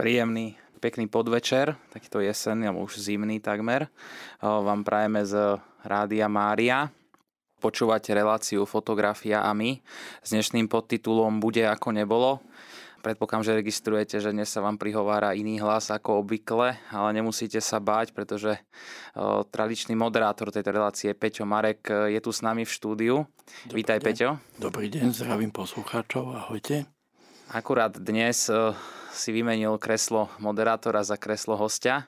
Príjemný, pekný podvečer, takýto jesenný, alebo už zimný takmer. Vám prajeme z Rádia Mária. Počúvate reláciu Fotografia a my s dnešným podtitulom Bude ako nebolo. Predpokladám, že registrujete, že dnes sa vám prihovára iný hlas ako obvykle, ale nemusíte sa báť, pretože tradičný moderátor tejto relácie Peťo Marek je tu s nami v štúdiu. Dobrý Vítaj, deň. Peťo. Dobrý deň, zdravím poslucháčov, ahojte. Akurát dnes si vymenil kreslo moderátora za kreslo hostia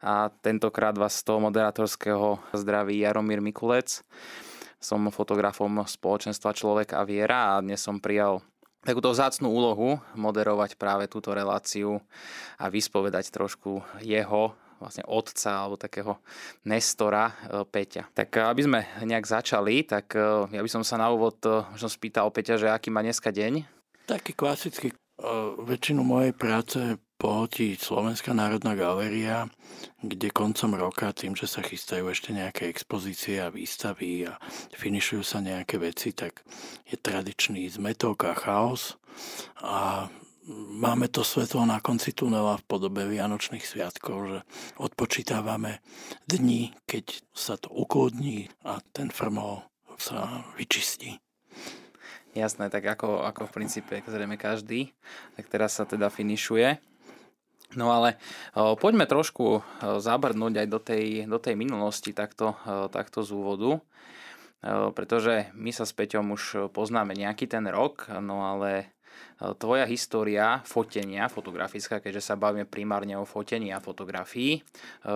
a tentokrát vás z toho moderátorského zdraví Jaromír Mikulec. Som fotografom spoločenstva Človek a viera a dnes som prijal takúto vzácnú úlohu moderovať práve túto reláciu a vyspovedať trošku jeho vlastne otca alebo takého Nestora e, Peťa. Tak e, aby sme nejak začali, tak e, ja by som sa na úvod možno spýtal Peťa, že aký má dneska deň? Taký klasický Väčšinu mojej práce pohotí Slovenská národná galéria, kde koncom roka, tým, že sa chystajú ešte nejaké expozície a výstavy a finišujú sa nejaké veci, tak je tradičný zmetok a chaos. A máme to svetlo na konci tunela v podobe Vianočných sviatkov, že odpočítavame dni, keď sa to ukludní a ten frmol sa vyčistí. Jasné, tak ako, ako v princípe zrejme každý. Tak teraz sa teda finišuje. No ale o, poďme trošku o, zabrnúť aj do tej, do tej minulosti takto, o, takto z úvodu. O, pretože my sa s Peťom už poznáme nejaký ten rok, no ale tvoja história fotenia fotografická, keďže sa bavíme primárne o fotení a fotografii, e,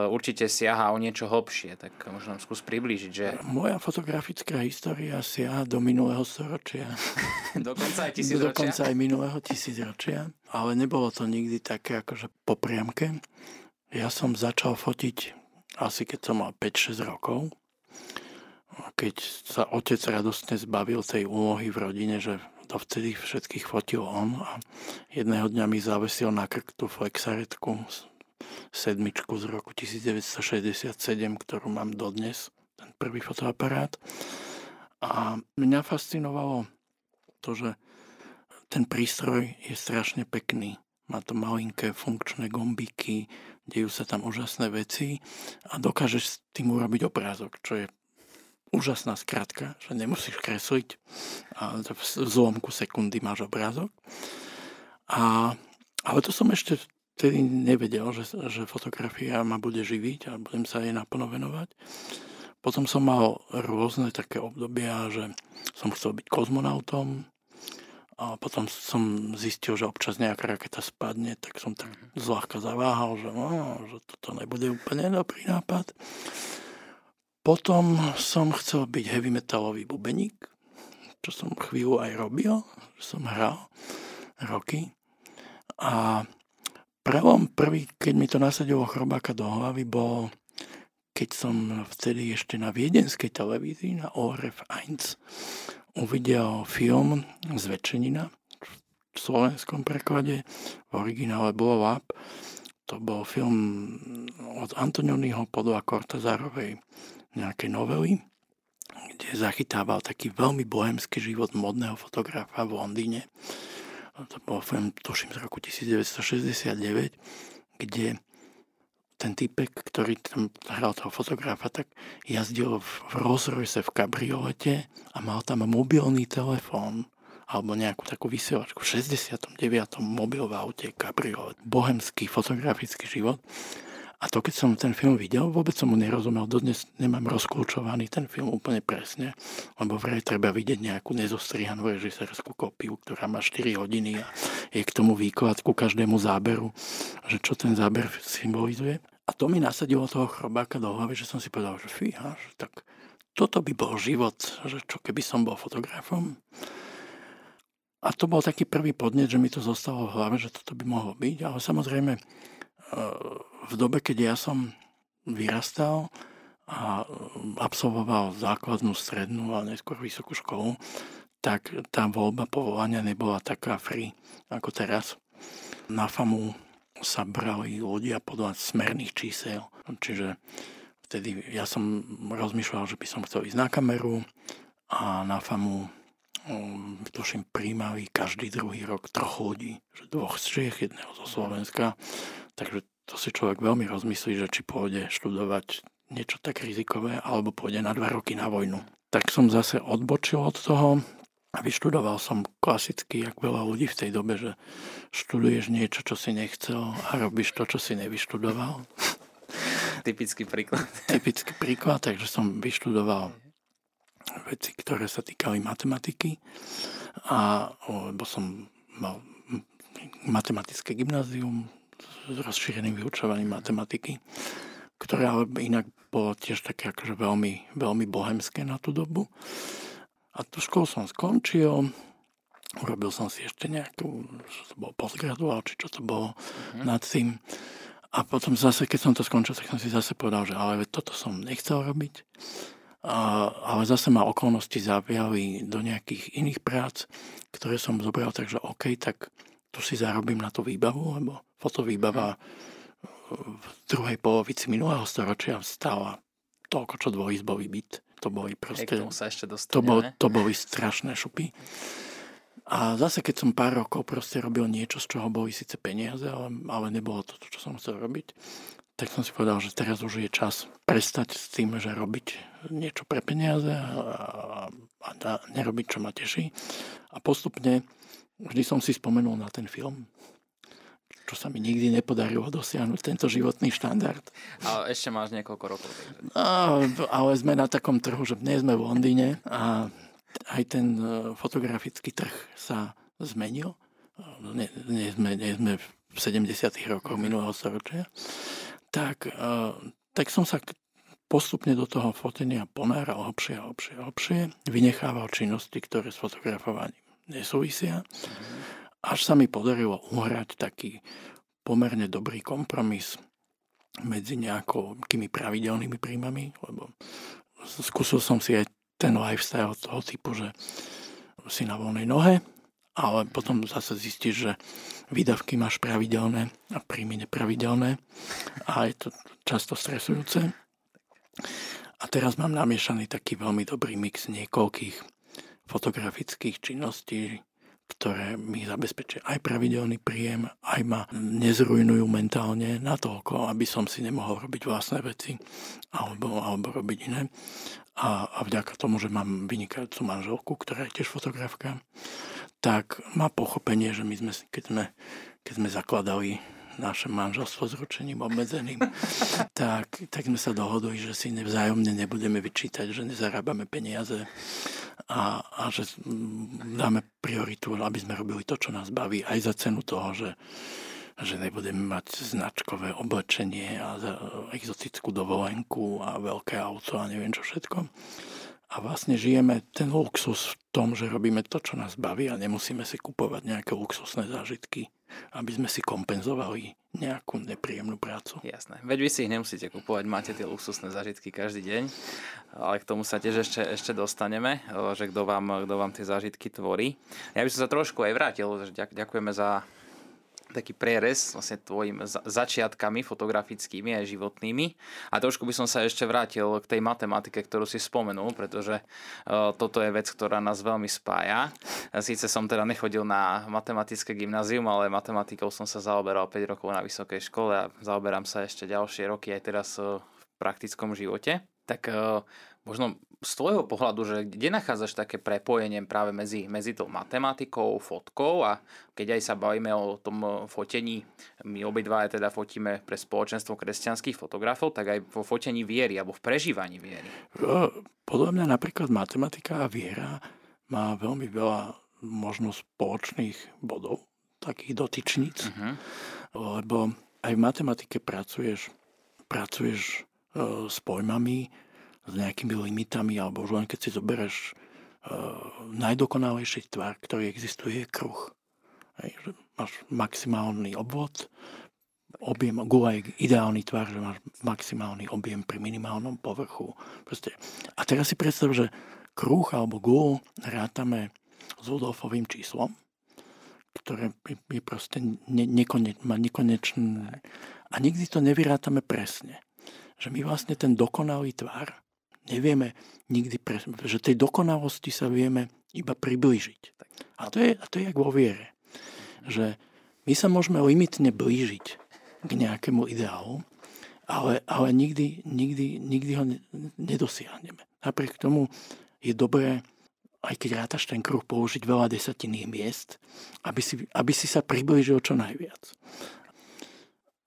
určite siaha o niečo hlbšie, tak možno nám skús priblížiť, že... Moja fotografická história siaha do minulého storočia. Dokonca aj tisícročia? Dokonca aj minulého tisícročia, ale nebolo to nikdy také akože po priamke. Ja som začal fotiť asi keď som mal 5-6 rokov, keď sa otec radostne zbavil tej úlohy v rodine, že to vtedy všetkých fotil on a jedného dňa mi zavesil na krk tú flexaretku sedmičku z roku 1967, ktorú mám dodnes, ten prvý fotoaparát. A mňa fascinovalo to, že ten prístroj je strašne pekný. Má to malinké funkčné gombiky, dejú sa tam úžasné veci a dokážeš s tým urobiť obrázok, čo je úžasná skratka, že nemusíš kresliť a v zlomku sekundy máš obrázok. A, ale to som ešte vtedy nevedel, že, že fotografia ma bude živiť a budem sa jej naplno venovať. Potom som mal rôzne také obdobia, že som chcel byť kozmonautom, a potom som zistil, že občas nejaká raketa spadne, tak som tak mhm. zľahka zaváhal, že, no, že toto nebude úplne dobrý nápad. Potom som chcel byť heavy metalový bubeník, čo som chvíľu aj robil, som hral roky. A prvom prvý, keď mi to nasadilo chrobáka do hlavy, bol keď som vtedy ešte na viedenskej televízii, na ORF 1, uvidel film z Večenina v slovenskom preklade, v originále Blow Up. To bol film od Antonionyho podľa Kortazárovej nejaké novely, kde zachytával taký veľmi bohemský život modného fotografa v Londýne. To bol film, tuším, z roku 1969, kde ten typek, ktorý tam hral toho fotografa, tak jazdil v Rolls v kabriolete a mal tam mobilný telefón alebo nejakú takú vysielačku. V 69. mobil v aute, kabriolet, bohemský fotografický život. A to, keď som ten film videl, vôbec som mu nerozumel. Dodnes nemám rozkľúčovaný ten film úplne presne, lebo vraj treba vidieť nejakú nezostrihanú režisérskú kopiu, ktorá má 4 hodiny a je k tomu výklad ku každému záberu, že čo ten záber symbolizuje. A to mi nasadilo toho chrobáka do hlavy, že som si povedal, že fíha, že tak toto by bol život, že čo keby som bol fotografom. A to bol taký prvý podnet, že mi to zostalo v hlave, že toto by mohlo byť, ale samozrejme v dobe, keď ja som vyrastal a absolvoval základnú, strednú a neskôr vysokú školu, tak tá voľba povolania nebola taká free ako teraz. Na FAMu sa brali ľudia podľa smerných čísel, čiže vtedy ja som rozmýšľal, že by som chcel ísť na kameru a na FAMu tuším, príjmali každý druhý rok troch ľudí, že dvoch z Čiech, jedného zo Slovenska. Takže to si človek veľmi rozmyslí, že či pôjde študovať niečo tak rizikové, alebo pôjde na dva roky na vojnu. Tak som zase odbočil od toho a vyštudoval som klasicky, jak veľa ľudí v tej dobe, že študuješ niečo, čo si nechcel a robíš to, čo si nevyštudoval. Typický príklad. Typický príklad, takže som vyštudoval veci, ktoré sa týkali matematiky a lebo som mal matematické gymnázium s rozšíreným vyučovaním matematiky ktoré ale inak bolo tiež také akože veľmi, veľmi bohemské na tú dobu. A tú školu som skončil, urobil som si ešte nejakú, čo to bolo postgraduál, či čo to bolo uh-huh. nad tým. A potom zase, keď som to skončil, tak som si zase povedal, že ale toto som nechcel robiť. A, ale zase ma okolnosti zaviali do nejakých iných prác, ktoré som zobral, takže OK, tak tu si zarobím na tú výbavu, lebo fotovýbava uh-huh v druhej polovici minulého storočia stala toľko, čo dvojizbový byt. To boli proste... Sa ešte to, bol, to boli strašné šupy. A zase, keď som pár rokov proste robil niečo, z čoho boli síce peniaze, ale, ale nebolo to to, čo som chcel robiť, tak som si povedal, že teraz už je čas prestať s tým, že robiť niečo pre peniaze a, a, a nerobiť, čo ma teší. A postupne vždy som si spomenul na ten film, čo sa mi nikdy nepodarilo dosiahnuť, tento životný štandard. Ale ešte máš niekoľko rokov. A, ale sme na takom trhu, že nie sme v Londýne a aj ten e, fotografický trh sa zmenil. Nie, nie, sme, nie sme v 70. rokoch minulého storočia. Tak, e, tak som sa postupne do toho fotenia ponáral hlbšie a hlbšie a hlbšie. Vynechával činnosti, ktoré s fotografovaním nesúvisia. Mm-hmm až sa mi podarilo uhrať taký pomerne dobrý kompromis medzi nejakými pravidelnými príjmami, lebo skúsil som si aj ten lifestyle toho typu, že si na voľnej nohe, ale potom zase zistíš, že výdavky máš pravidelné a príjmy nepravidelné a je to často stresujúce. A teraz mám namiešaný taký veľmi dobrý mix niekoľkých fotografických činností, ktoré mi zabezpečia aj pravidelný príjem, aj ma nezrujnujú mentálne na toľko, aby som si nemohol robiť vlastné veci alebo, alebo robiť iné. A, a vďaka tomu, že mám vynikajúcu manželku, ktorá je tiež fotografka, tak má pochopenie, že my sme, keď sme, keď sme zakladali naše manželstvo s ručením obmedzeným, tak, tak sme sa dohodli, že si nevzájomne nebudeme vyčítať, že nezarábame peniaze a, a že dáme prioritu, aby sme robili to, čo nás baví, aj za cenu toho, že, že nebudeme mať značkové oblečenie a exotickú dovolenku a veľké auto a neviem čo všetko. A vlastne žijeme ten luxus v tom, že robíme to, čo nás baví a nemusíme si kupovať nejaké luxusné zážitky aby sme si kompenzovali nejakú nepríjemnú prácu. Jasné. Veď vy si ich nemusíte kupovať, máte tie luxusné zažitky každý deň, ale k tomu sa tiež ešte, ešte dostaneme, že kto vám, kto vám tie zážitky tvorí. Ja by som sa trošku aj vrátil, že ďakujeme za taký prierez vlastne tvojim začiatkami fotografickými aj životnými. A trošku by som sa ešte vrátil k tej matematike, ktorú si spomenul, pretože uh, toto je vec, ktorá nás veľmi spája. Síce som teda nechodil na matematické gymnázium, ale matematikou som sa zaoberal 5 rokov na vysokej škole a zaoberám sa ešte ďalšie roky aj teraz uh, v praktickom živote. Tak uh, možno z tvojho pohľadu, že kde nachádzaš také prepojenie práve medzi, medzi tou matematikou, fotkou a keď aj sa bavíme o tom eh, fotení, my obidva teda fotíme pre spoločenstvo kresťanských fotografov, tak aj vo fotení viery alebo v prežívaní viery. Podľa mňa napríklad matematika a viera má veľmi veľa možno spoločných bodov, takých dotyčníc, uh-huh. lebo aj v matematike pracuješ, pracuješ e, s pojmami, s nejakými limitami, alebo už len keď si zoberieš uh, najdokonalejší tvar, ktorý existuje, je kruh. Hej, že máš maximálny obvod, objem, gula je ideálny tvar, že máš maximálny objem pri minimálnom povrchu. Proste. A teraz si predstav, že kruh alebo gul rátame s Rudolfovým číslom, ktoré je proste ne, nekoneč, má nekonečný... A nikdy to nevyrátame presne. Že my vlastne ten dokonalý tvar nevieme nikdy, pre, že tej dokonalosti sa vieme iba priblížiť. A to je, a to je jak vo viere. Že my sa môžeme limitne blížiť k nejakému ideálu, ale, ale nikdy, nikdy, nikdy ho nedosiahneme. Napriek tomu je dobré, aj keď rátaš ten kruh, použiť veľa desatinných miest, aby si, aby si sa priblížil čo najviac.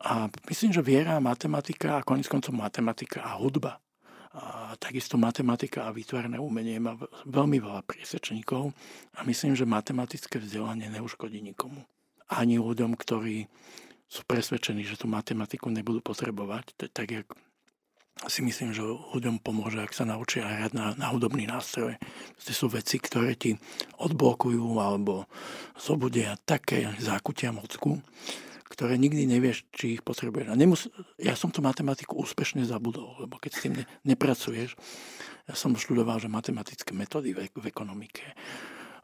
A myslím, že viera, matematika a konec koncov matematika a hudba a takisto matematika a výtvarné umenie má veľmi veľa priesečníkov a myslím, že matematické vzdelanie neuškodí nikomu. Ani ľuďom, ktorí sú presvedčení, že tú matematiku nebudú potrebovať. Tak, jak si myslím, že ľuďom pomôže, ak sa naučia hrať na, na hudobný nástroj. To sú veci, ktoré ti odblokujú alebo zobudia také zákutia mozgu, ktoré nikdy nevieš, či ich potrebuješ. A nemus- ja som tú matematiku úspešne zabudol, lebo keď s tým ne- nepracuješ, ja som študoval, že matematické metódy v, v ekonomike,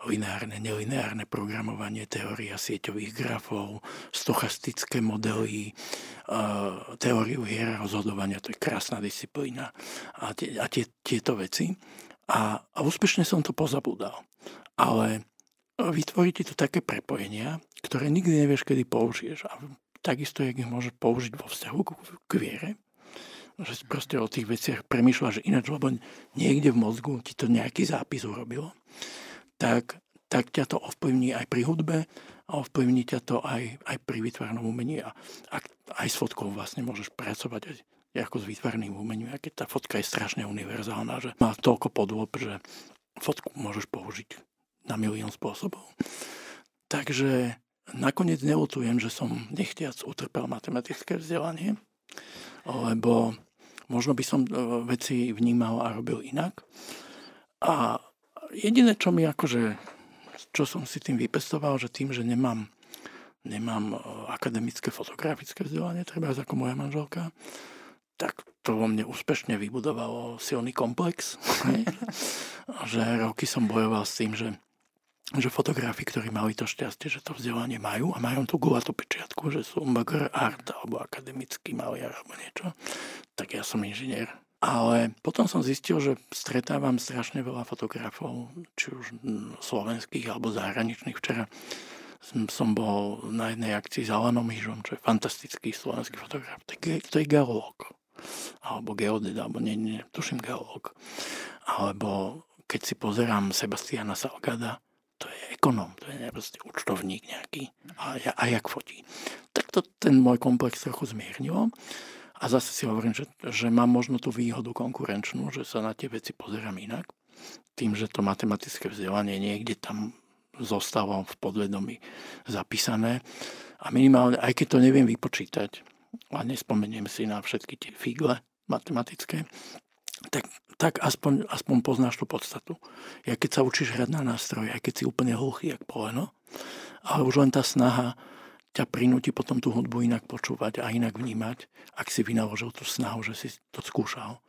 lineárne, nelineárne programovanie, teória sieťových grafov, stochastické modely, uh, teóriu hier rozhodovania, to je krásna disciplína a, tie, a tie, tieto veci. A, a úspešne som to pozabudal. Ale vytvorí ti tu také prepojenia, ktoré nikdy nevieš, kedy použiješ. A takisto, jak ich môžeš použiť vo vzťahu k, k viere, že si proste o tých veciach premýšľa, že ináč, lebo niekde v mozgu ti to nejaký zápis urobilo, tak, tak ťa to ovplyvní aj pri hudbe a ovplyvní ťa to aj, aj pri výtvarnom umení a, a aj s fotkou vlastne môžeš pracovať aj ako s výtvarným umením, a keď tá fotka je strašne univerzálna, že má toľko podôb, že fotku môžeš použiť na milión spôsobov. Takže Nakoniec nelutujem, že som nechtiac utrpel matematické vzdelanie, lebo možno by som e, veci vnímal a robil inak. A jediné, čo mi akože, čo som si tým vypestoval, že tým, že nemám, nemám e, akademické fotografické vzdelanie, treba ako moja manželka, tak to vo mne úspešne vybudovalo silný komplex. že roky som bojoval s tým, že že fotografi, ktorí mali to šťastie, že to vzdelanie majú a majú tú gulatú pečiatku, že sú MGR art alebo akademický maliar alebo niečo, tak ja som inžinier. Ale potom som zistil, že stretávam strašne veľa fotografov, či už slovenských alebo zahraničných. Včera som bol na jednej akcii s Alanom Hyžom, čo je fantastický slovenský fotograf. To je, to je geológ. Alebo geodet, alebo nie, nie, tuším geológ. Alebo keď si pozerám Sebastiana Salgada, ekonom, to je proste účtovník nejaký a, ja, a jak fotí. Tak to ten môj komplex trochu zmiernilo a zase si hovorím, že, že mám možno tú výhodu konkurenčnú, že sa na tie veci pozerám inak. Tým, že to matematické vzdelanie niekde tam zostalo v podvedomí zapísané a minimálne, aj keď to neviem vypočítať a nespomeniem si na všetky tie figle matematické, tak, tak aspoň, aspoň poznáš tú podstatu. Ja keď sa učíš hrať na nástroj, aj keď si úplne hluchý, jak poleno, ale už len tá snaha ťa prinúti potom tú hudbu inak počúvať a inak vnímať, ak si vynaložil tú snahu, že si to skúšal.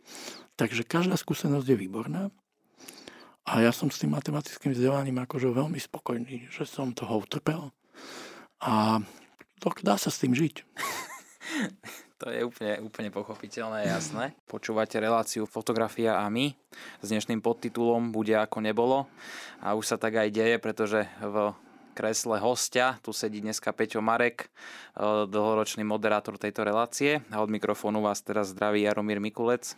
Takže každá skúsenosť je výborná a ja som s tým matematickým vzdelaním akože veľmi spokojný, že som toho utrpel a to, dá sa s tým žiť. To je úplne, úplne pochopiteľné, jasné. Počúvate reláciu Fotografia a my s dnešným podtitulom Bude ako nebolo. A už sa tak aj deje, pretože v kresle hostia. Tu sedí dneska Peťo Marek, eh, dlhoročný moderátor tejto relácie. A od mikrofónu vás teraz zdraví Jaromír Mikulec.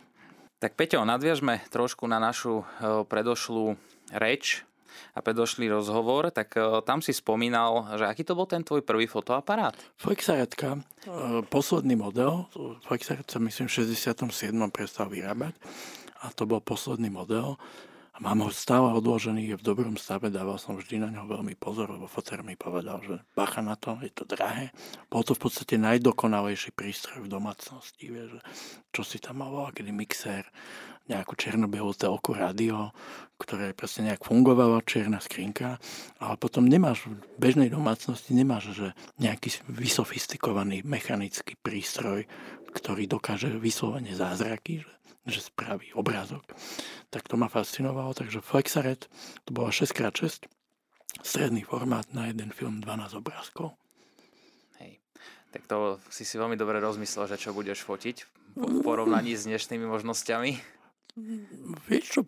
Tak Peťo, nadviažme trošku na našu eh, predošlú reč, a predošlý rozhovor, tak uh, tam si spomínal, že aký to bol ten tvoj prvý fotoaparát? Flexaretka, uh, posledný model, Flexaret sa myslím v 67. prestal vyrábať a to bol posledný model. A mám ho stále odložený, je v dobrom stave, dával som vždy na ňo veľmi pozor, lebo foter mi povedal, že bacha na to, je to drahé. Bol to v podstate najdokonalejší prístroj v domácnosti, vieš, čo si tam mal, kedy mixer, nejakú černobielú telku, rádio, ktoré proste nejak fungovalo, čierna skrinka, ale potom nemáš, v bežnej domácnosti nemáš, že nejaký vysofistikovaný mechanický prístroj, ktorý dokáže vyslovene zázraky, že, že spraví obrázok. Tak to ma fascinovalo, takže Flexaret, to bola 6x6, stredný formát na jeden film 12 obrázkov. Hej. Tak to si si veľmi dobre rozmyslel, že čo budeš fotiť v porovnaní s dnešnými možnosťami. vieš čo,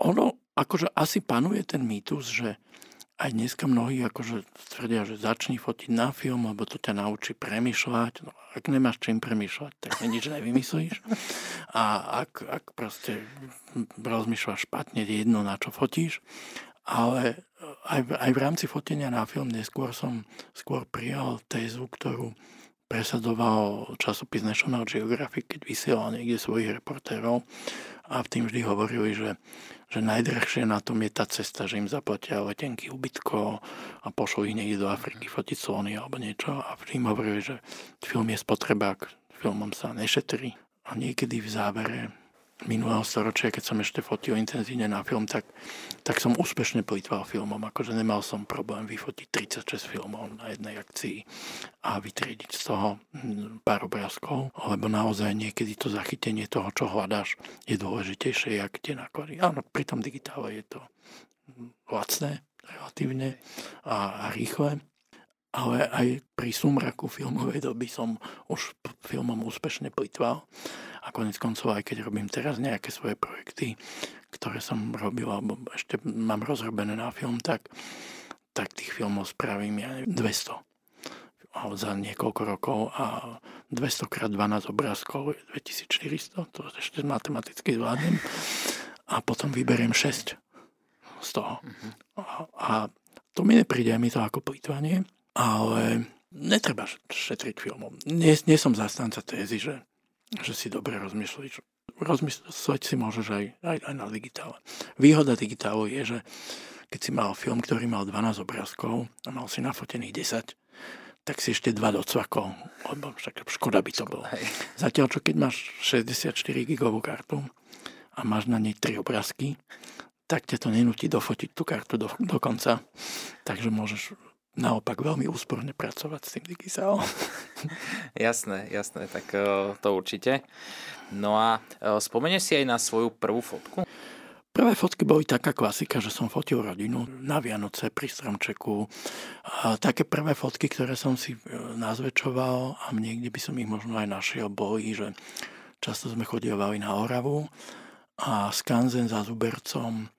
ono, akože asi panuje ten mýtus, že aj dneska mnohí akože tvrdia, že začni fotiť na film, lebo to ťa naučí premýšľať. No, ak nemáš čím premýšľať, tak nič nevymyslíš. A ak, ak proste rozmýšľaš špatne, je jedno, na čo fotíš. Ale aj, aj v rámci fotenia na film neskôr som skôr prijal tézu, ktorú presadzoval časopis National Geographic, keď vysielal niekde svojich reportérov a v tým vždy hovorili, že, že najdrahšie na tom je tá cesta, že im zaplatia letenky, ubytko a pošlo ich niekde do Afriky fotiť slony alebo niečo. A vždy im hovorili, že film je spotrebák, filmom sa nešetrí. A niekedy v závere minulého storočia, keď som ešte fotil intenzívne na film, tak, tak som úspešne plýtval filmom. Akože nemal som problém vyfotiť 36 filmov na jednej akcii a vytriediť z toho hm, pár obrázkov, lebo naozaj niekedy to zachytenie toho, čo hľadáš, je dôležitejšie, jak tie náklady. Áno, pri tom digitále je to lacné relatívne a, a rýchle, ale aj pri sumraku filmovej doby som už filmom úspešne plýtval. A konec koncov, aj keď robím teraz nejaké svoje projekty, ktoré som robil, alebo ešte mám rozrobené na film, tak, tak tých filmov spravím ja 200 za niekoľko rokov a 200 krát 12 obrázkov je 2400, to ešte matematicky zvládnem. A potom vyberiem 6 z toho. Uh-huh. A, a to mi nepríde mi to ako plýtvanie, ale netreba šetriť filmom. Nie, nie som zastanca tézy, že že si dobre rozmyslíš. Rozmyslieť si môžeš aj, aj, aj na digitále. Výhoda digitálu je, že keď si mal film, ktorý mal 12 obrázkov a mal si nafotených 10, tak si ešte dva docvakol, lebo však škoda by to bolo. Zatiaľ, čo keď máš 64 gigovú kartu a máš na nej 3 obrázky, tak ťa to nenúti dofotiť tú kartu do, do konca. Takže môžeš naopak veľmi úsporne pracovať s tým digitálom. jasné, jasné, tak e, to určite. No a e, spomene si aj na svoju prvú fotku? Prvé fotky boli taká klasika, že som fotil rodinu na Vianoce pri stromčeku. A také prvé fotky, ktoré som si e, nazvečoval a niekde by som ich možno aj našiel, boli, že často sme chodievali na Oravu a skanzen za Zubercom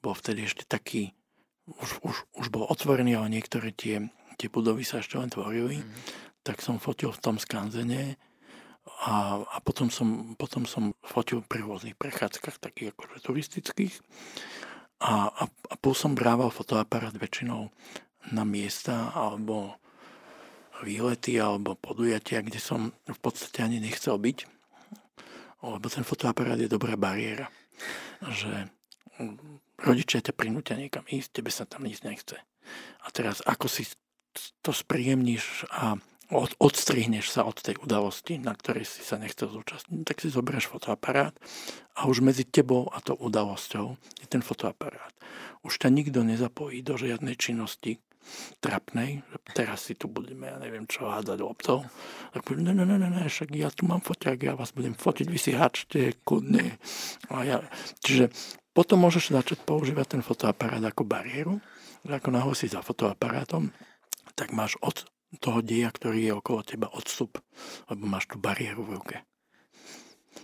bol vtedy ešte taký už, už, už bol otvorený, ale niektoré tie, tie budovy sa ešte len tvorili, mm. tak som fotil v tom skanzene a, a potom, som, potom som fotil pri rôznych prechádzkach, takých akože turistických. A, a, a pol som brával fotoaparát väčšinou na miesta alebo výlety alebo podujatia, kde som v podstate ani nechcel byť. Lebo ten fotoaparát je dobrá bariéra. Že rodičia ťa prinútia niekam ísť, tebe sa tam ísť nechce. A teraz ako si to spríjemníš a od, odstrihneš sa od tej udalosti, na ktorej si sa nechcel zúčastniť, tak si zoberieš fotoaparát a už medzi tebou a tou udalosťou je ten fotoaparát. Už ťa nikto nezapojí do žiadnej činnosti trapnej, že teraz si tu budeme, ja neviem čo, hádať loptou. Tak poviem, ne, ne, ne, ne, však ja tu mám foťák, ja vás budem fotiť, vy si hačte, kudne. A ja, čiže potom môžeš začať používať ten fotoaparát ako bariéru. Ako náhle si za fotoaparátom, tak máš od toho deja, ktorý je okolo teba odstup, lebo máš tú bariéru v ruke.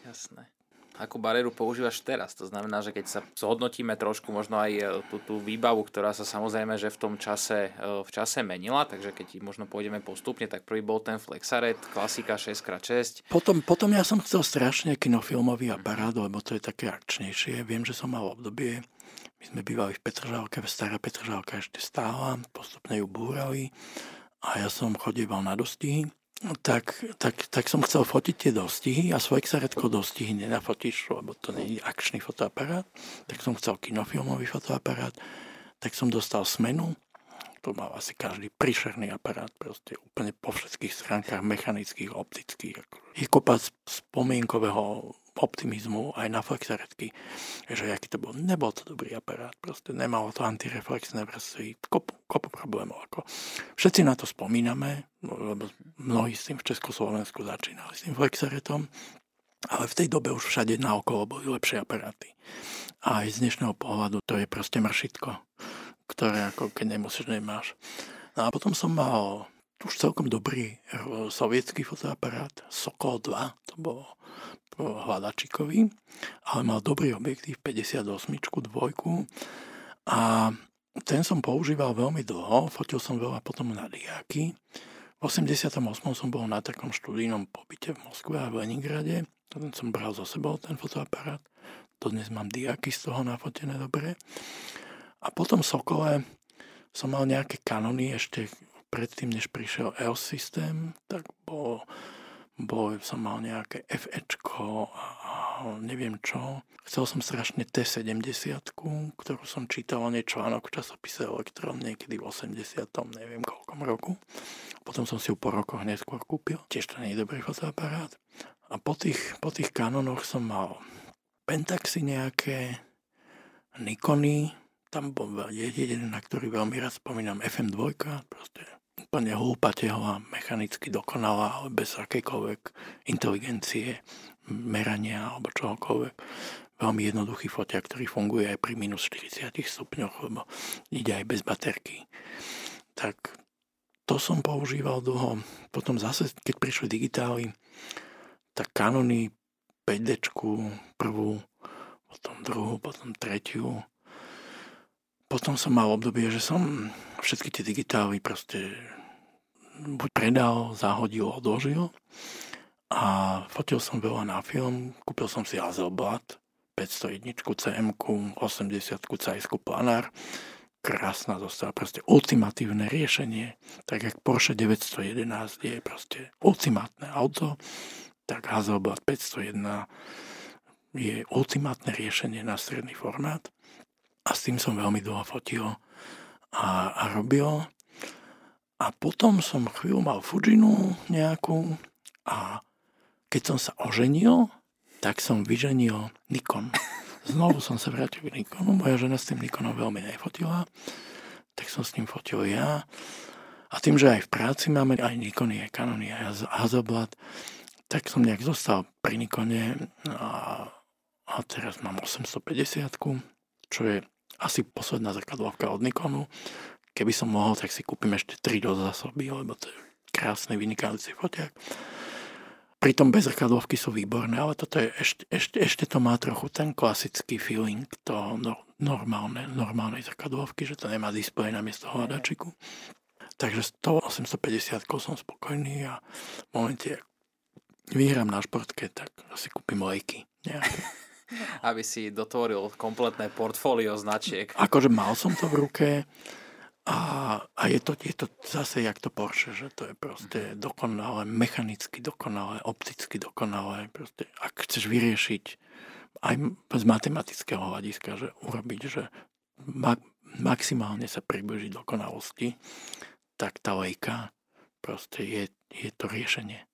Jasné akú bariéru používaš teraz. To znamená, že keď sa zhodnotíme trošku možno aj e, tú, tú výbavu, ktorá sa samozrejme, že v tom čase, e, v čase menila, takže keď možno pôjdeme postupne, tak prvý bol ten Flexaret, klasika 6x6. Potom, potom ja som chcel strašne kinofilmový aparát, lebo to je také akčnejšie. Viem, že som mal obdobie, my sme bývali v Petržalke, stará Petržalka ešte stála, postupne ju búrali a ja som chodieval na dostihy tak, tak, tak som chcel fotiť tie dostihy a svoj Flexaretko dostihy nenafotíš, lebo to nie je akčný fotoaparát. Tak som chcel kinofilmový fotoaparát. Tak som dostal smenu. To mal asi každý príšerný aparát, proste úplne po všetkých stránkach mechanických, optických. Je kopa spomienkového optimizmu aj na flexaretky, že aký to bol. Nebol to dobrý aparát, proste nemalo to antireflexné vrstvy, kopu, kopu problémov. Ako. Všetci na to spomíname, lebo mnohí s tým v Československu začínali s tým flexaretom, ale v tej dobe už všade naokolo boli lepšie aparáty. A aj z dnešného pohľadu to je proste mršitko, ktoré ako keď nemusíš, nemáš. No a potom som mal už celkom dobrý sovietský fotoaparát Sokol 2, to bolo hľadačikový, ale mal dobrý objektív 58 dvojku a ten som používal veľmi dlho, fotil som veľa potom na diáky. V 88. som bol na takom študijnom pobyte v Moskve a v Leningrade. Ten som bral zo sebou ten fotoaparát. Dodnes mám diáky z toho nafotené dobre. A potom Sokole som mal nejaké kanony ešte predtým, než prišiel EOS systém, tak bol, bol som mal nejaké FEčko a neviem čo. Chcel som strašne T70, ktorú som čítal o článok v časopise Elektron niekedy v 80. neviem koľkom roku. Potom som si ju po rokoch neskôr kúpil. Tiež to nie je dobrý fotoaparát. A po tých, po tých kanonoch som mal Pentaxy nejaké, Nikony, tam bol jeden, na ktorý veľmi rád spomínam, FM2, proste úplne hlúpateho a mechanicky dokonalá, ale bez akejkoľvek inteligencie, merania alebo čohokoľvek. Veľmi jednoduchý foťak, ktorý funguje aj pri minus 40 stupňoch, lebo ide aj bez baterky. Tak to som používal dlho. Potom zase, keď prišli digitály, tak Canony 5D, prvú, potom druhú, potom tretiu, potom som mal obdobie, že som všetky tie digitály proste buď predal, zahodil, odložil a fotil som veľa na film, kúpil som si Hasselblad, 501 CM, 80 CSK Planár, krásna zostala, proste ultimatívne riešenie, tak jak Porsche 911 je proste ultimátne auto, tak Hasselblad 501 je ultimátne riešenie na stredný formát. A s tým som veľmi dlho fotil a, a robil. A potom som chvíľu mal Fujinu nejakú a keď som sa oženil, tak som vyženil Nikon. Znovu som sa vrátil k Nikonu, moja žena s tým Nikonom veľmi nefotila, tak som s ním fotil ja. A tým, že aj v práci máme aj Nikony, aj Canony, aj Hasselblad, tak som nejak zostal pri Nikone a, a teraz mám 850, čo je asi posledná zrkadlovka od Nikonu. Keby som mohol, tak si kúpim ešte 3 do zásoby, lebo to je krásny, vynikajúci foťák. Pritom bez zrkadlovky sú výborné, ale toto je ešte, ešte, ešte to má trochu ten klasický feeling toho no, normálne, normálnej zrkadlovky, že to nemá displej na miesto hľadačiku. Takže z toho 850 som spokojný a v momente, vyhrám na športke, tak asi kúpim lejky nejaké. aby si dotvoril kompletné portfólio značiek. Akože mal som to v ruke a, a je, to, je to zase jak to Porsche, že to je proste dokonalé, mechanicky dokonalé, opticky dokonalé. Proste, ak chceš vyriešiť aj z matematického hľadiska, že urobiť, že ma, maximálne sa približiť dokonalosti, tak tá lejka proste je, je to riešenie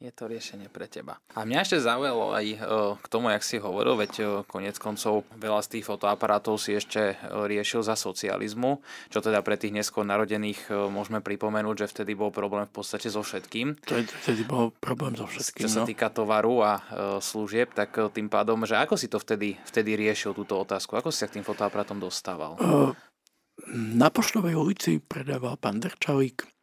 je to riešenie pre teba. A mňa ešte zaujalo aj e, k tomu, jak si hovoril, veď e, konec koncov veľa z tých fotoaparátov si ešte e, riešil za socializmu, čo teda pre tých neskôr narodených môžeme pripomenúť, že vtedy bol problém v podstate so všetkým. Vtedy bol problém so všetkým. Čo sa no. týka tovaru a služieb, tak tým pádom, že ako si to vtedy, vtedy riešil túto otázku? Ako si sa k tým fotoaparátom dostával? Na Poštovej ulici predával pán Drčalík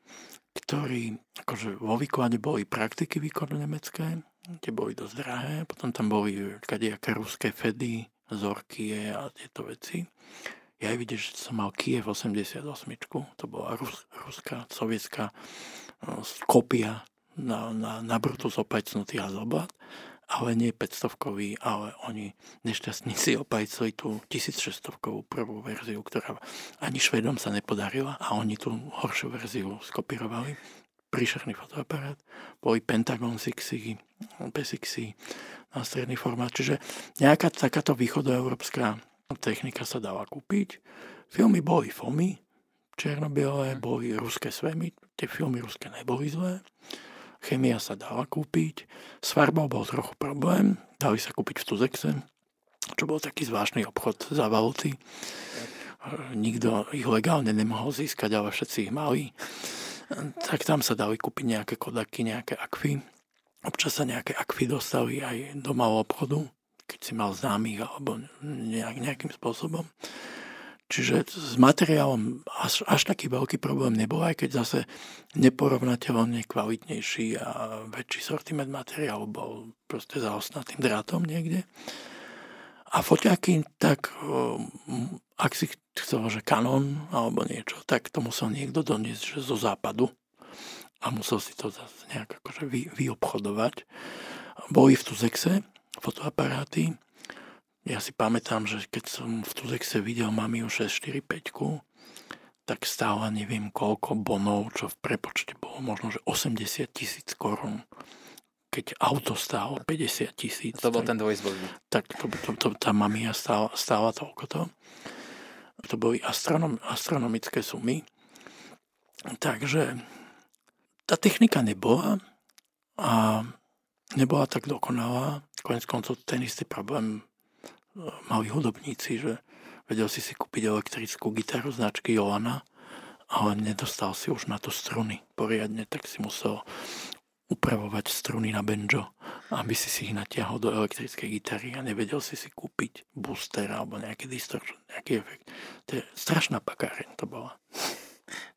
ktorý akože vo výklade boli praktiky výkladu nemecké, tie boli dosť drahé, potom tam boli kadejaké ruské Fedy, Zorkie a tieto veci. Ja aj vidíš, že som mal Kiev 88, to bola Rus, ruská, sovietská no, kopia na, na, na Brutus opajcnutý Hazelblad ale nie 500-kový, ale oni nešťastníci opajcili tú 1600-kovú prvú verziu, ktorá ani Švedom sa nepodarila a oni tú horšiu verziu skopírovali. Príšerný fotoaparát. Boli Pentagon 6 P6 na stredný formát. Čiže nejaká takáto východoeurópska technika sa dala kúpiť. Filmy boli FOMy, černobiele, boli ruské svemy, tie filmy ruské neboli zlé Chemia sa dala kúpiť. S farbou bol trochu problém. Dali sa kúpiť v Tuzexe, čo bol taký zvláštny obchod za valuty. Nikto ich legálne nemohol získať, ale všetci ich mali. Tak tam sa dali kúpiť nejaké kodaky, nejaké akvy. Občas sa nejaké akvy dostali aj do malého obchodu, keď si mal známych alebo nejak, nejakým spôsobom. Čiže s materiálom až, až taký veľký problém nebol, aj keď zase neporovnateľne kvalitnejší a väčší sortiment materiálu bol proste za osnatým drátom niekde. A foťaky, tak ak si chcel, že Canon alebo niečo, tak to musel niekto doniesť že zo západu a musel si to zase nejak akože vy, vyobchodovať. Boli v Tuzexe fotoaparáty, ja si pamätám, že keď som v Tuzexe videl Mamiu 645, tak stála neviem koľko bonov, čo v prepočte bolo možno, že 80 tisíc korún. Keď auto stálo 50 tisíc. To bol tak, ten dvojizbový. Tak to, to, to, tá mamia stála, stála toľko to. To boli astronom, astronomické sumy. Takže tá technika nebola a nebola tak dokonalá. Konec koncov ten istý problém mali hudobníci, že vedel si si kúpiť elektrickú gitaru značky Joana, ale nedostal si už na to struny poriadne, tak si musel upravovať struny na banjo, aby si si ich natiahol do elektrickej gitary a nevedel si si kúpiť booster alebo nejaký distortion, nejaký efekt. To je strašná pakáreň to bola.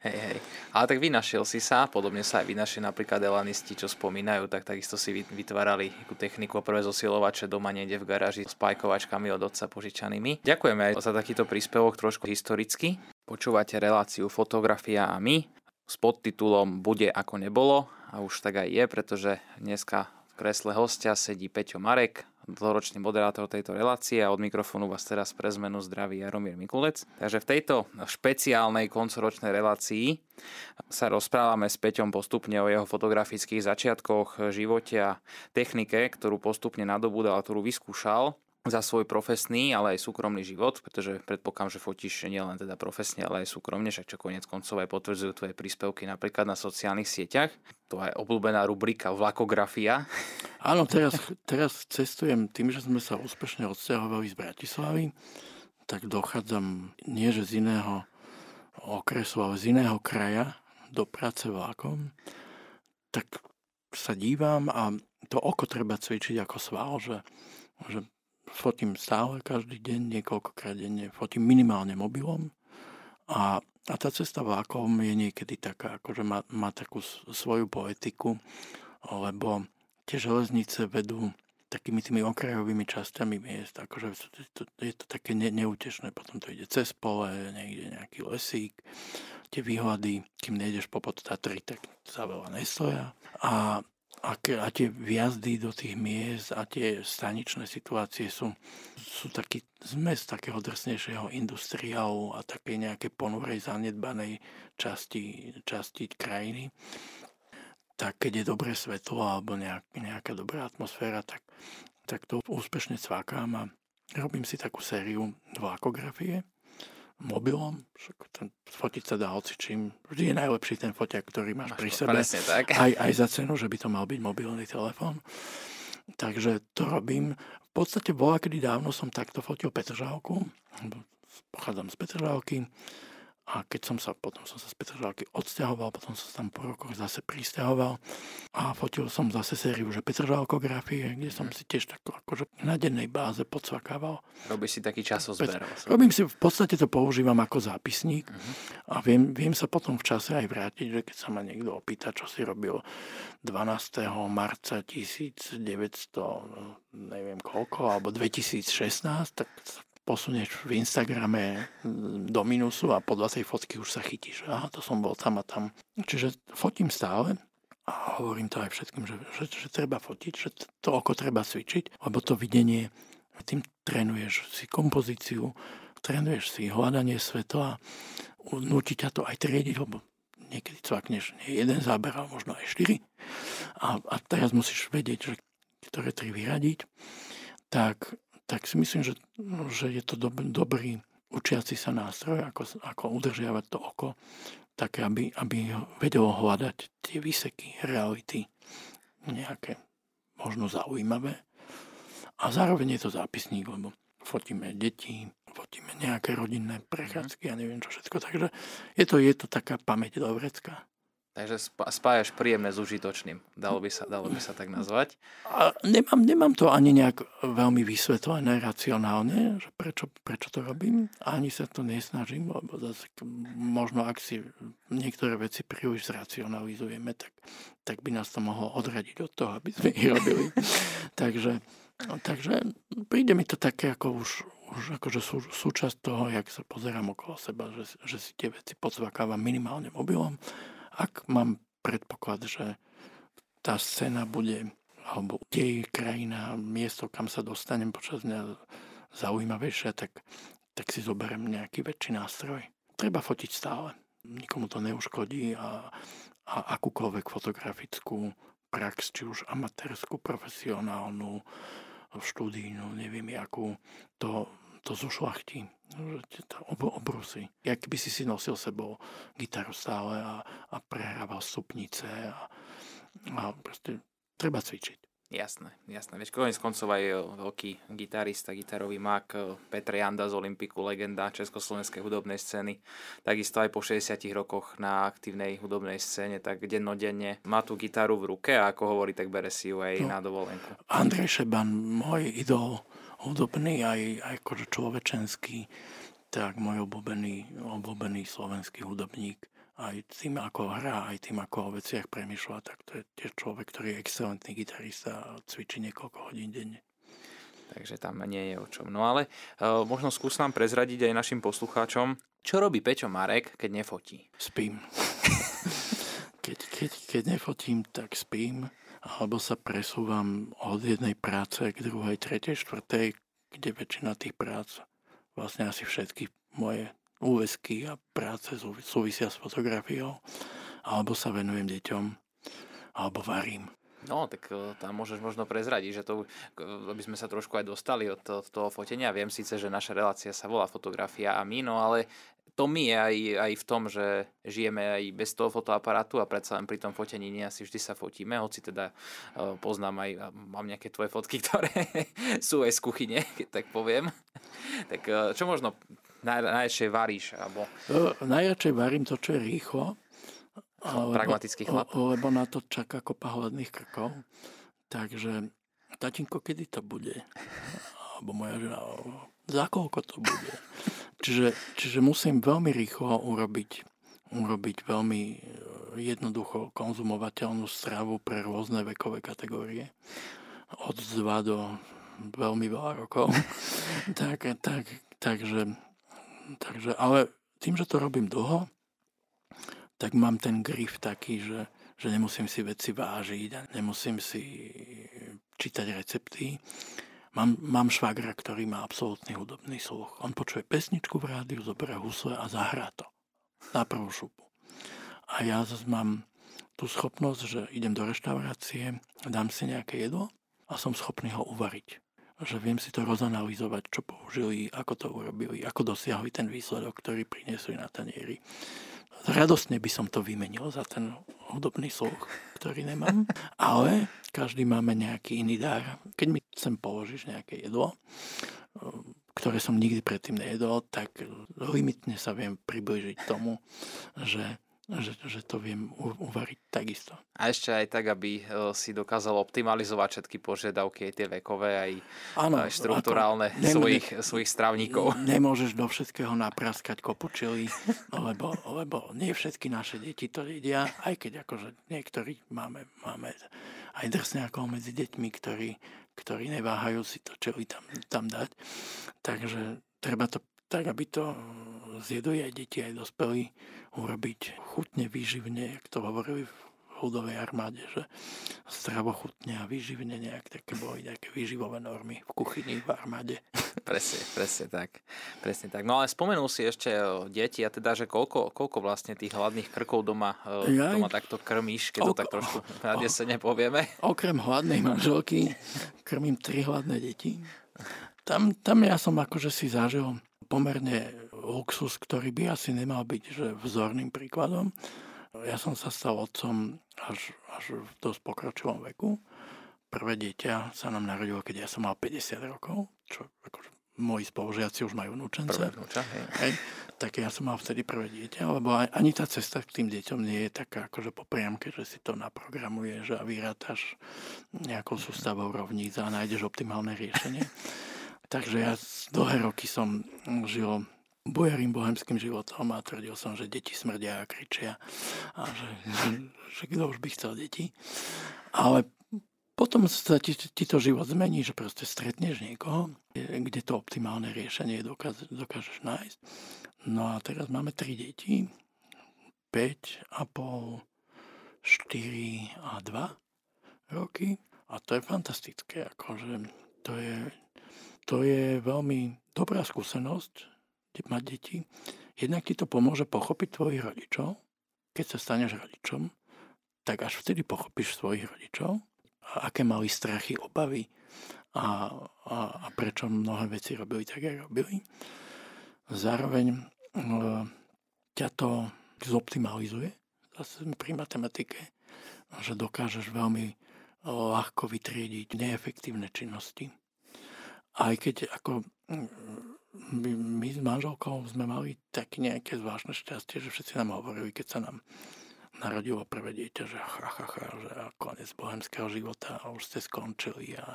Hej, hej. Ale tak vynašiel si sa, podobne sa aj vynašli napríklad elanisti, čo spomínajú, tak takisto si vytvárali takú techniku prvé zosilovače doma niekde v garáži s pajkovačkami od otca požičanými. Ďakujeme aj za takýto príspevok trošku historicky. Počúvate reláciu Fotografia a my s podtitulom Bude ako nebolo a už tak aj je, pretože dneska v kresle hostia sedí Peťo Marek, dlhoročný moderátor tejto relácie a od mikrofónu vás teraz pre zmenu zdraví Jaromír Mikulec. Takže v tejto špeciálnej koncoročnej relácii sa rozprávame s Peťom postupne o jeho fotografických začiatkoch, živote a technike, ktorú postupne nadobudal a ktorú vyskúšal za svoj profesný, ale aj súkromný život, pretože predpokladám, že fotíš nielen teda profesne, ale aj súkromne, však čo konec koncov aj potvrdzujú tvoje príspevky napríklad na sociálnych sieťach. To je obľúbená rubrika Vlakografia. Áno, teraz, teraz cestujem tým, že sme sa úspešne odsťahovali z Bratislavy, tak dochádzam nie že z iného okresu, ale z iného kraja do práce vlakom. Tak sa dívam a to oko treba cvičiť ako sval, že, že fotím stále každý deň, niekoľkokrát denne, fotím minimálne mobilom. A, a tá cesta vlakom je niekedy taká, akože má, má takú svoju poetiku, lebo tie železnice vedú takými tými okrajovými časťami miest, akože je to, také ne, neútešné, potom to ide cez pole, niekde nejaký lesík, tie výhľady, kým nejdeš po Tatry, tak sa veľa nestoja. A a, a tie viazdy do tých miest a tie staničné situácie sú, sú taký zmes takého drsnejšieho industriálu a takej nejakej ponurej zanedbanej časti, časti krajiny. Tak keď je dobré svetlo alebo nejak, nejaká dobrá atmosféra, tak, tak to úspešne cvákám a robím si takú sériu vlákografie mobilom, však ten fotiť sa dá čím. Vždy je najlepší ten foťak, ktorý máš, máš pri sebe. tak. Aj, aj za cenu, že by to mal byť mobilný telefón. Takže to robím. V podstate bola, kedy dávno som takto fotil Petržálku. Pochádzam z Petržálky a keď som sa, potom som sa z Petržalky odsťahoval, potom som sa tam po rokoch zase pristahoval a fotil som zase sériu, že Petržalkografie, kde som si tiež tak akože na dennej báze podsvakával. Robíš si taký časozber. Robím si, v podstate to používam ako zápisník uh-huh. a viem, viem sa potom v čase aj vrátiť, že keď sa ma niekto opýta, čo si robil 12. marca 1900, neviem koľko, alebo 2016, tak posunieš v Instagrame do minusu a podľa tej fotky už sa chytíš. Aha, to som bol tam a tam. Čiže fotím stále a hovorím to aj všetkým, že, že, že treba fotiť, že to oko treba cvičiť, lebo to videnie, tým trénuješ si kompozíciu, trénuješ si hľadanie svetla, nutí ťa to aj triediť, lebo niekedy cvakneš nie jeden záber, ale možno aj štyri. A, a teraz musíš vedieť, že ktoré tri vyradiť. Tak tak si myslím, že, že je to dob, dobrý učiaci sa nástroj, ako, ako udržiavať to oko, také, aby, aby vedelo hľadať tie výseky reality nejaké možno zaujímavé. A zároveň je to zápisník, lebo fotíme deti, fotíme nejaké rodinné prechádzky a neviem čo všetko. Takže je to, je to taká pamäť do vrecka. Takže spájaš príjemné s užitočným, dalo by sa, dalo by sa tak nazvať. A nemám, nemám to ani nejak veľmi vysvetlené racionálne, že prečo, prečo to robím. Ani sa to nesnažím, lebo zase možno ak si niektoré veci príliš zracionalizujeme, tak, tak by nás to mohlo odradiť od toho, aby sme ich robili. takže, takže príde mi to také ako už, už akože sú, súčasť toho, jak sa pozerám okolo seba, že, že si tie veci podsvakávam minimálne mobilom ak mám predpoklad, že tá scéna bude, alebo jej krajina, miesto, kam sa dostanem počas dňa zaujímavejšie, tak, tak si zoberiem nejaký väčší nástroj. Treba fotiť stále. Nikomu to neuškodí a, a akúkoľvek fotografickú prax, či už amatérskú, profesionálnu, štúdijnú, neviem jakú, to to zušlachtí, ob, obrusy. Jak by si si nosil sebou gitaru stále a, a prehrával stupnice a, a proste treba cvičiť. Jasné, jasné. Veď konec koncov aj veľký gitarista, gitarový mak Petr Janda z Olympiku, legenda československej hudobnej scény. Takisto aj po 60 rokoch na aktívnej hudobnej scéne, tak dennodenne má tú gitaru v ruke a ako hovorí, tak bere si ju aj no, na dovolenku. Andrej Šeban, môj idol, hudobný, aj, aj akože človečenský, tak môj obľúbený, obľúbený slovenský hudobník aj tým, ako hrá, aj tým, ako o veciach premyšľa, tak to je tiež človek, ktorý je excelentný gitarista a cvičí niekoľko hodín denne. Takže tam nie je o čom. No ale uh, možno skús nám prezradiť aj našim poslucháčom, čo robí Peťo Marek, keď nefotí? Spím. keď, keď, keď nefotím, tak spím alebo sa presúvam od jednej práce k druhej, tretej, štvrtej, kde väčšina tých prác, vlastne asi všetky moje úvesky a práce súvisia s fotografiou, alebo sa venujem deťom, alebo varím. No, tak e, tam môžeš možno prezradiť, že to, aby sme sa trošku aj dostali od, od toho fotenia. Viem síce, že naša relácia sa volá fotografia a my, ale to my je aj, aj v tom, že žijeme aj bez toho fotoaparátu a predsa len pri tom fotení nie asi vždy sa fotíme, hoci teda uh, poznám aj, mám nejaké tvoje fotky, ktoré sú aj z kuchyne, keď tak poviem. tak uh, čo možno naj, najradšej varíš? Alebo... Uh, najradšej varím to, čo je rýchlo lebo, pragmatický chlap. Lebo na to čaká kopa hladných krkov. Takže, tatinko, kedy to bude? Alebo moja žena, za koľko to bude? Čiže, čiže musím veľmi rýchlo urobiť, urobiť veľmi e, jednoducho konzumovateľnú stravu pre rôzne vekové kategórie. Od 2 do veľmi veľa rokov. tak, tak, takže, takže, ale tým, že to robím dlho, tak mám ten grif taký, že, že nemusím si veci vážiť a nemusím si čítať recepty. Mám, mám švagra, ktorý má absolútny hudobný sluch. On počuje pesničku v rádiu, zoberie husle a zahrá to na prvú šupu. A ja zase mám tú schopnosť, že idem do reštaurácie, dám si nejaké jedlo a som schopný ho uvariť. Že viem si to rozanalizovať, čo použili, ako to urobili, ako dosiahli ten výsledok, ktorý priniesli na tanieri radostne by som to vymenil za ten hudobný sluch, ktorý nemám. Ale každý máme nejaký iný dar. Keď mi sem položíš nejaké jedlo, ktoré som nikdy predtým nejedol, tak limitne sa viem približiť tomu, že že, že to viem uvariť takisto. A ešte aj tak, aby e, si dokázal optimalizovať všetky požiadavky, aj tie vekové, aj, ano, aj štruktúrálne ne, svojich, svojich stravníkov. Nemôžeš do všetkého napraskať kopučily, lebo, lebo nie všetky naše deti to jedia, aj keď akože niektorí máme, máme aj drsňákov medzi deťmi, ktorí, ktorí neváhajú si to čeli tam, tam dať. Takže treba to tak, aby to zjedli aj deti, aj dospelí, urobiť chutne, výživne, jak to hovorili v ľudovej armáde, že zdravo chutne a výživne nejak také boli nejaké výživové normy v kuchyni v armáde. Presne, presne tak. Presne tak. No ale spomenul si ešte deti a teda, že koľko, koľko vlastne tých hladných krkov doma, ja, doma takto krmíš, keď ok, to tak trošku na desene povieme. Okrem hladnej manželky krmím tri hladné deti. Tam, tam ja som akože si zažil pomerne luxus, ktorý by asi nemal byť že vzorným príkladom. Ja som sa stal otcom až, až v dosť pokročilom veku. Prvé dieťa sa nám narodilo, keď ja som mal 50 rokov, čo akože moji spolužiaci už majú vnúčence. Prvé vnúča, hej. hej. Tak ja som mal vtedy prvé dieťa, lebo ani tá cesta k tým deťom nie je taká akože po priamke, že si to naprogramuješ a vyrátaš nejakou sústavou rovníc a nájdeš optimálne riešenie. Takže ja dlhé roky som žil bojarým bohemským životom a tvrdil som, že deti smrdia a kričia a že, že, že kto už by chcel deti. Ale potom sa ti, ti to život zmení, že proste stretneš niekoho, kde to optimálne riešenie dokáže, dokážeš nájsť. No a teraz máme tri deti, 5 a pol, 4 a 2 roky a to je fantastické. Akože to je, to je veľmi dobrá skúsenosť, mať deti, jednak ti to pomôže pochopiť tvojich rodičov. Keď sa staneš rodičom, tak až vtedy pochopíš svojich rodičov a aké mali strachy, obavy a, a, a prečo mnohé veci robili tak, ako robili. Zároveň e, ťa to zoptimalizuje zase pri matematike, že dokážeš veľmi ľahko vytriediť neefektívne činnosti. Aj keď ako my, my s manželkou sme mali také nejaké zvláštne šťastie, že všetci nám hovorili, keď sa nám narodilo prvé dieťa, že ha, ha, ha, že koniec bohemského života a už ste skončili a,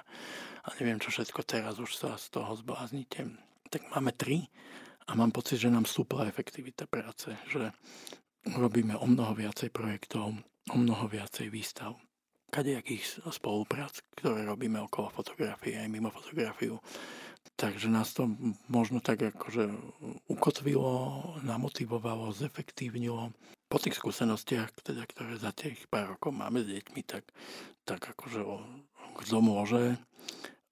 a neviem čo všetko teraz už sa z toho zbláznite. Tak máme tri a mám pocit, že nám stúpla efektivita práce, že robíme o mnoho viacej projektov, o mnoho viacej výstav kadejakých spoluprác, ktoré robíme okolo fotografie aj mimo fotografiu Takže nás to možno tak akože ukotvilo, namotivovalo, zefektívnilo. Po tých skúsenostiach, teda, ktoré za tých pár rokov máme s deťmi, tak, tak akože kto môže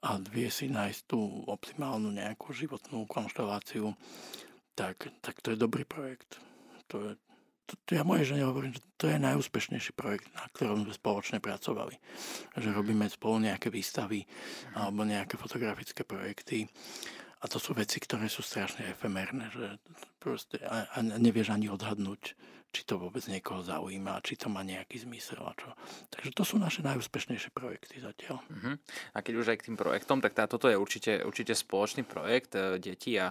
a vie si nájsť tú optimálnu nejakú životnú konšteláciu, tak, tak to je dobrý projekt. To je, to, ja mojej žene hovorím, že to je najúspešnejší projekt, na ktorom sme spoločne pracovali. Že robíme spolu nejaké výstavy alebo nejaké fotografické projekty. A to sú veci, ktoré sú strašne efemérne, že proste a, a nevieš ani odhadnúť, či to vôbec niekoho zaujíma, či to má nejaký zmysel a čo. Takže to sú naše najúspešnejšie projekty zatiaľ. Uh-huh. A keď už aj k tým projektom, tak tá, je určite, určite spoločný projekt e, detí a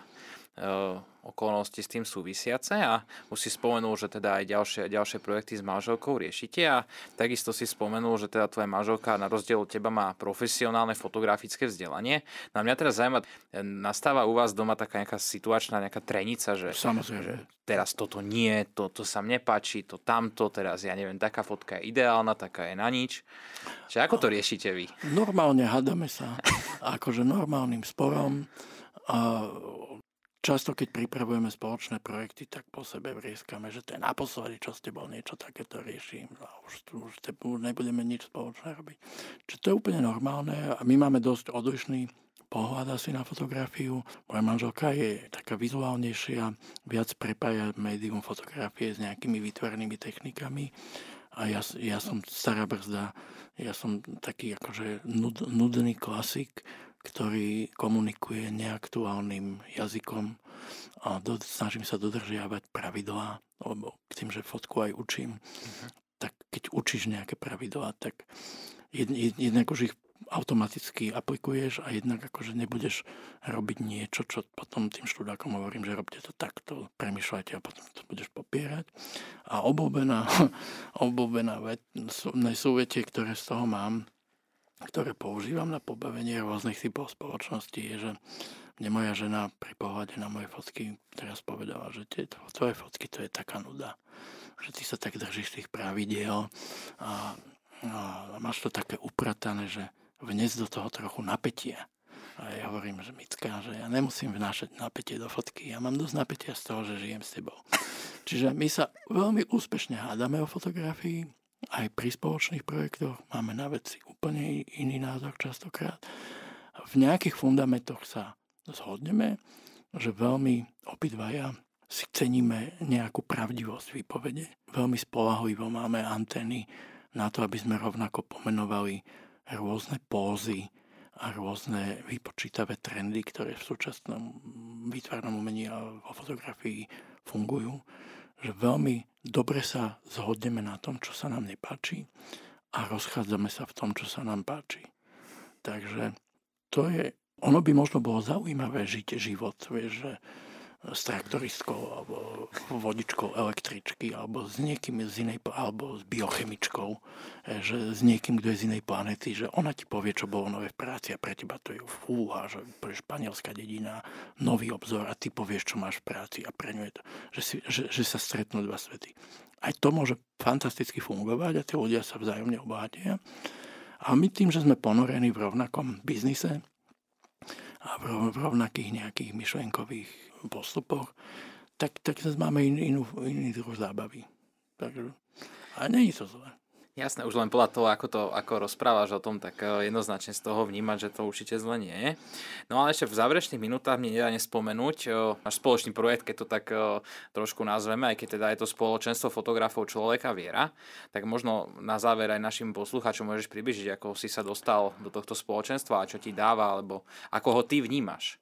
okolnosti s tým súvisiace a už si spomenul, že teda aj ďalšie, ďalšie projekty s manželkou riešite a takisto si spomenul, že teda tvoja manželka na rozdiel od teba má profesionálne fotografické vzdelanie. Na mňa teraz zaujíma, nastáva u vás doma taká nejaká situačná nejaká trenica, že, Samozrejme. že teraz toto nie, toto sa mne nepáči, to tamto, teraz ja neviem, taká fotka je ideálna, taká je na nič. Čiže ako to riešite vy? Normálne hádame sa, akože normálnym sporom. A Často, keď pripravujeme spoločné projekty, tak po sebe vrieskame, že to je naposledy, čo ste bol niečo takéto riešim a už, už, už nebudeme nič spoločné robiť. Čiže to je úplne normálne a my máme dosť odlišný pohľad asi na fotografiu. Moja manželka je taká vizuálnejšia, viac prepája médium fotografie s nejakými výtvarnými technikami a ja, ja som stará brzda, ja som taký akože nud, nudný klasik, ktorý komunikuje neaktuálnym jazykom a do, snažím sa dodržiavať pravidlá, lebo tým, že fotku aj učím, uh-huh. tak keď učíš nejaké pravidlá, tak jed, jed, jednak už ich automaticky aplikuješ a jednak akože nebudeš robiť niečo, čo potom tým študákom hovorím, že robte to takto, premyšľajte a potom to budeš popierať. A obľúbená, obľúbená vec, súvetie, ktoré z toho mám, ktoré používam na pobavenie rôznych typov spoločnosti, je, že mne moja žena pri pohľade na moje fotky teraz povedala, že tie tvoje fotky to je taká nuda. Že ty sa tak držíš tých pravidiel a, a máš to také upratané, že vnes do toho trochu napätia. A ja hovorím, že Micka, že ja nemusím vnášať napätie do fotky. Ja mám dosť napätia z toho, že žijem s tebou. Čiže my sa veľmi úspešne hádame o fotografii, aj pri spoločných projektoch máme na veci úplne iný názor častokrát. V nejakých fundamentoch sa zhodneme, že veľmi obidvaja si ceníme nejakú pravdivosť výpovede. Veľmi spolahlivo máme antény na to, aby sme rovnako pomenovali rôzne pózy a rôzne vypočítavé trendy, ktoré v súčasnom výtvarnom umení a vo fotografii fungujú že veľmi dobre sa zhodneme na tom, čo sa nám nepáči a rozchádzame sa v tom, čo sa nám páči. Takže to je ono by možno bolo zaujímavé žiť život, vieš, že s traktoristkou alebo vodičkou električky alebo s niekým z inej, alebo s biochemičkou, e, že s niekým, kto je z inej planety, že ona ti povie, čo bolo nové v práci a pre teba to je fúha, že pre španielská dedina, nový obzor a ty povieš, čo máš v práci a pre ňu je to, že, si, že, že sa stretnú dva svety. Aj to môže fantasticky fungovať a tí ľudia sa vzájomne obohatia. A my tým, že sme ponorení v rovnakom biznise a v rovnakých nejakých myšlenkových postupoch, tak, tak máme in, inú, iný druh zábavy. Takže, ale nie to zle. Jasné, už len podľa toho, ako to ako rozprávaš o tom, tak eh, jednoznačne z toho vnímať, že to určite zle nie je. No ale ešte v záverečných minútach mi nedá nespomenúť eh, náš spoločný projekt, keď to tak eh, trošku nazveme, aj keď teda je to spoločenstvo fotografov človeka viera, tak možno na záver aj našim poslucháčom môžeš približiť, ako si sa dostal do tohto spoločenstva a čo ti dáva, alebo ako ho ty vnímaš.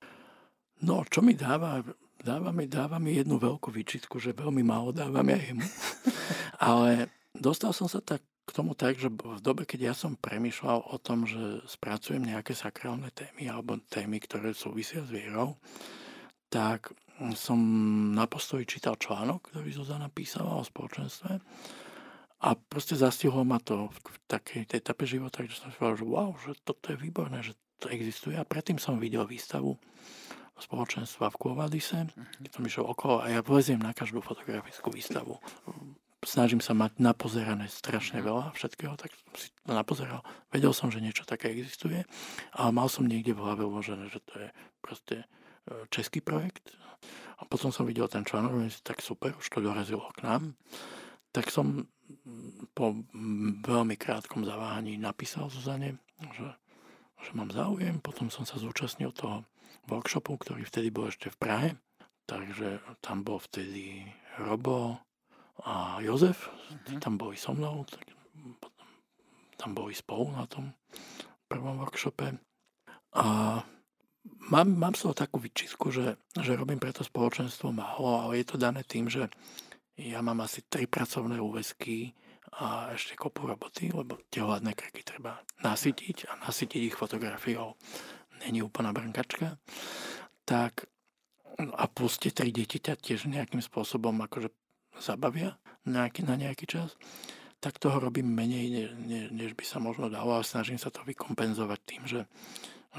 No, čo mi dáva? Dáva mi, dáva mi jednu veľkú výčitku, že veľmi málo dávam ja jemu. Ale dostal som sa tak k tomu tak, že v dobe, keď ja som premyšľal o tom, že spracujem nejaké sakrálne témy alebo témy, ktoré súvisia s vierou, tak som na postoji čítal článok, ktorý Zuzana písala o spoločenstve a proste zastihlo ma to v takej etape života, že som si povedal, že wow, že toto je výborné, že to existuje. A predtým som videl výstavu spoločenstva v Kuovadise, mhm. keď som išiel okolo a ja vleziem na každú fotografickú výstavu. Snažím sa mať napozerané strašne mhm. veľa všetkého, tak som si to napozeral. Vedel som, že niečo také existuje, ale mal som niekde v hlave uložené, že to je proste e, český projekt. A potom som videl ten článok, tak super, už to dorazilo k nám. Tak som po veľmi krátkom zaváhaní napísal Zuzane, že, že mám záujem. Potom som sa zúčastnil toho workshopu, ktorý vtedy bol ešte v Prahe. Takže tam bol vtedy Robo a Jozef, mm-hmm. tam boli so mnou, tak tam boli spolu na tom prvom workshope. A mám, mám z toho takú vyčistku, že, že robím preto spoločenstvo málo, ale je to dané tým, že ja mám asi tri pracovné úväzky a ešte kopu roboty, lebo tie hladné krky treba nasytiť a nasytiť ich fotografiou není úplná brnkačka, tak a plus tie tri deti ťa tiež nejakým spôsobom akože zabavia nejaký, na nejaký čas, tak toho robím menej, ne, ne, než by sa možno dalo a snažím sa to vykompenzovať tým, že,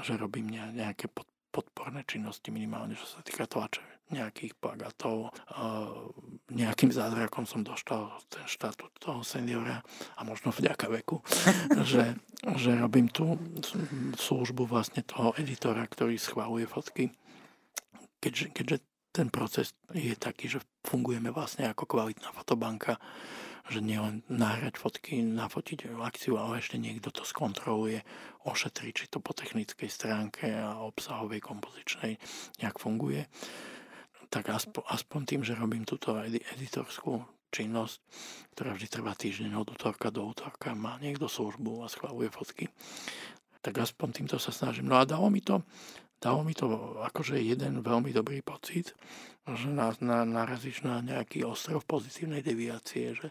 že robím nejaké pod, podporné činnosti minimálne, čo sa týka tlače nejakých plagátov. Nejakým zázrakom som dostal ten štatút toho seniora a možno vďaka veku, že, že robím tú službu vlastne toho editora, ktorý schváluje fotky. Keďže, keďže ten proces je taký, že fungujeme vlastne ako kvalitná fotobanka, že nielen nahrať fotky, nafotiť akciu, ale ešte niekto to skontroluje, ošetrí, či to po technickej stránke a obsahovej kompozičnej nejak funguje tak aspoň, aspoň tým, že robím túto editorskú činnosť, ktorá vždy trvá týždeň od útorka do útorka, má niekto službu a schváluje fotky, tak aspoň týmto sa snažím. No a dalo mi to, dalo mi to akože jeden veľmi dobrý pocit, že na, na, narazíš na nejaký ostrov pozitívnej deviácie, že,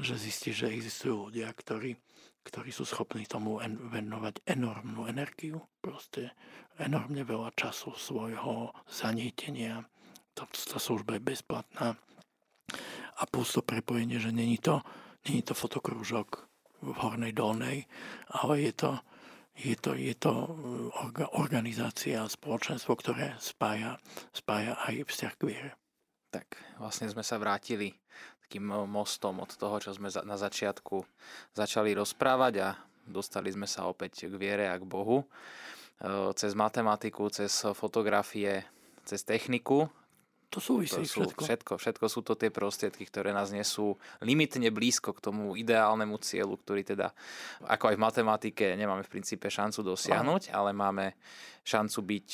že zistíš, že existujú ľudia, ktorí, ktorí sú schopní tomu en, venovať enormnú energiu, proste enormne veľa času svojho zanietenia, tá, tá služba je bezplatná a plus to prepojenie, že není to, není to fotokrúžok v Hornej Dolnej, ale je to, je to, je to uh, organizácia, spoločenstvo, ktoré spája, spája aj vzťah k viere. Tak vlastne sme sa vrátili takým uh, mostom od toho, čo sme na začiatku začali rozprávať a dostali sme sa opäť k viere a k Bohu. Uh, cez matematiku, cez fotografie, cez techniku to súvisí to sú všetko. všetko. Všetko sú to tie prostriedky, ktoré nás nesú limitne blízko k tomu ideálnemu cieľu, ktorý teda, ako aj v matematike, nemáme v princípe šancu dosiahnuť, ale máme šancu byť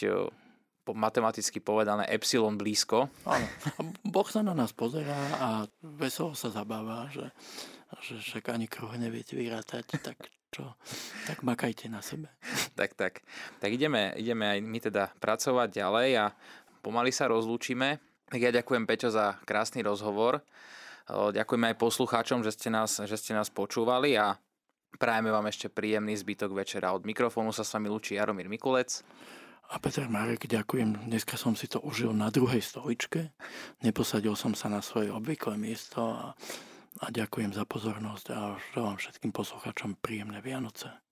matematicky povedané epsilon blízko. Áno. A boh sa na nás pozerá a veselo sa zabáva, že, že však ani kruh neviete vyrátať, tak čo, tak makajte na sebe. tak, tak. Tak ideme, ideme aj my teda pracovať ďalej a pomaly sa rozlúčime. Ja ďakujem Peťo za krásny rozhovor. Ďakujeme aj poslucháčom, že ste nás, že ste nás počúvali a prajeme vám ešte príjemný zbytok večera. Od mikrofónu sa s vami lúči Jaromír Mikulec. A Peter Marek, ďakujem. Dneska som si to užil na druhej stoličke. Neposadil som sa na svoje obvyklé miesto a, a ďakujem za pozornosť a želám všetkým poslucháčom príjemné Vianoce.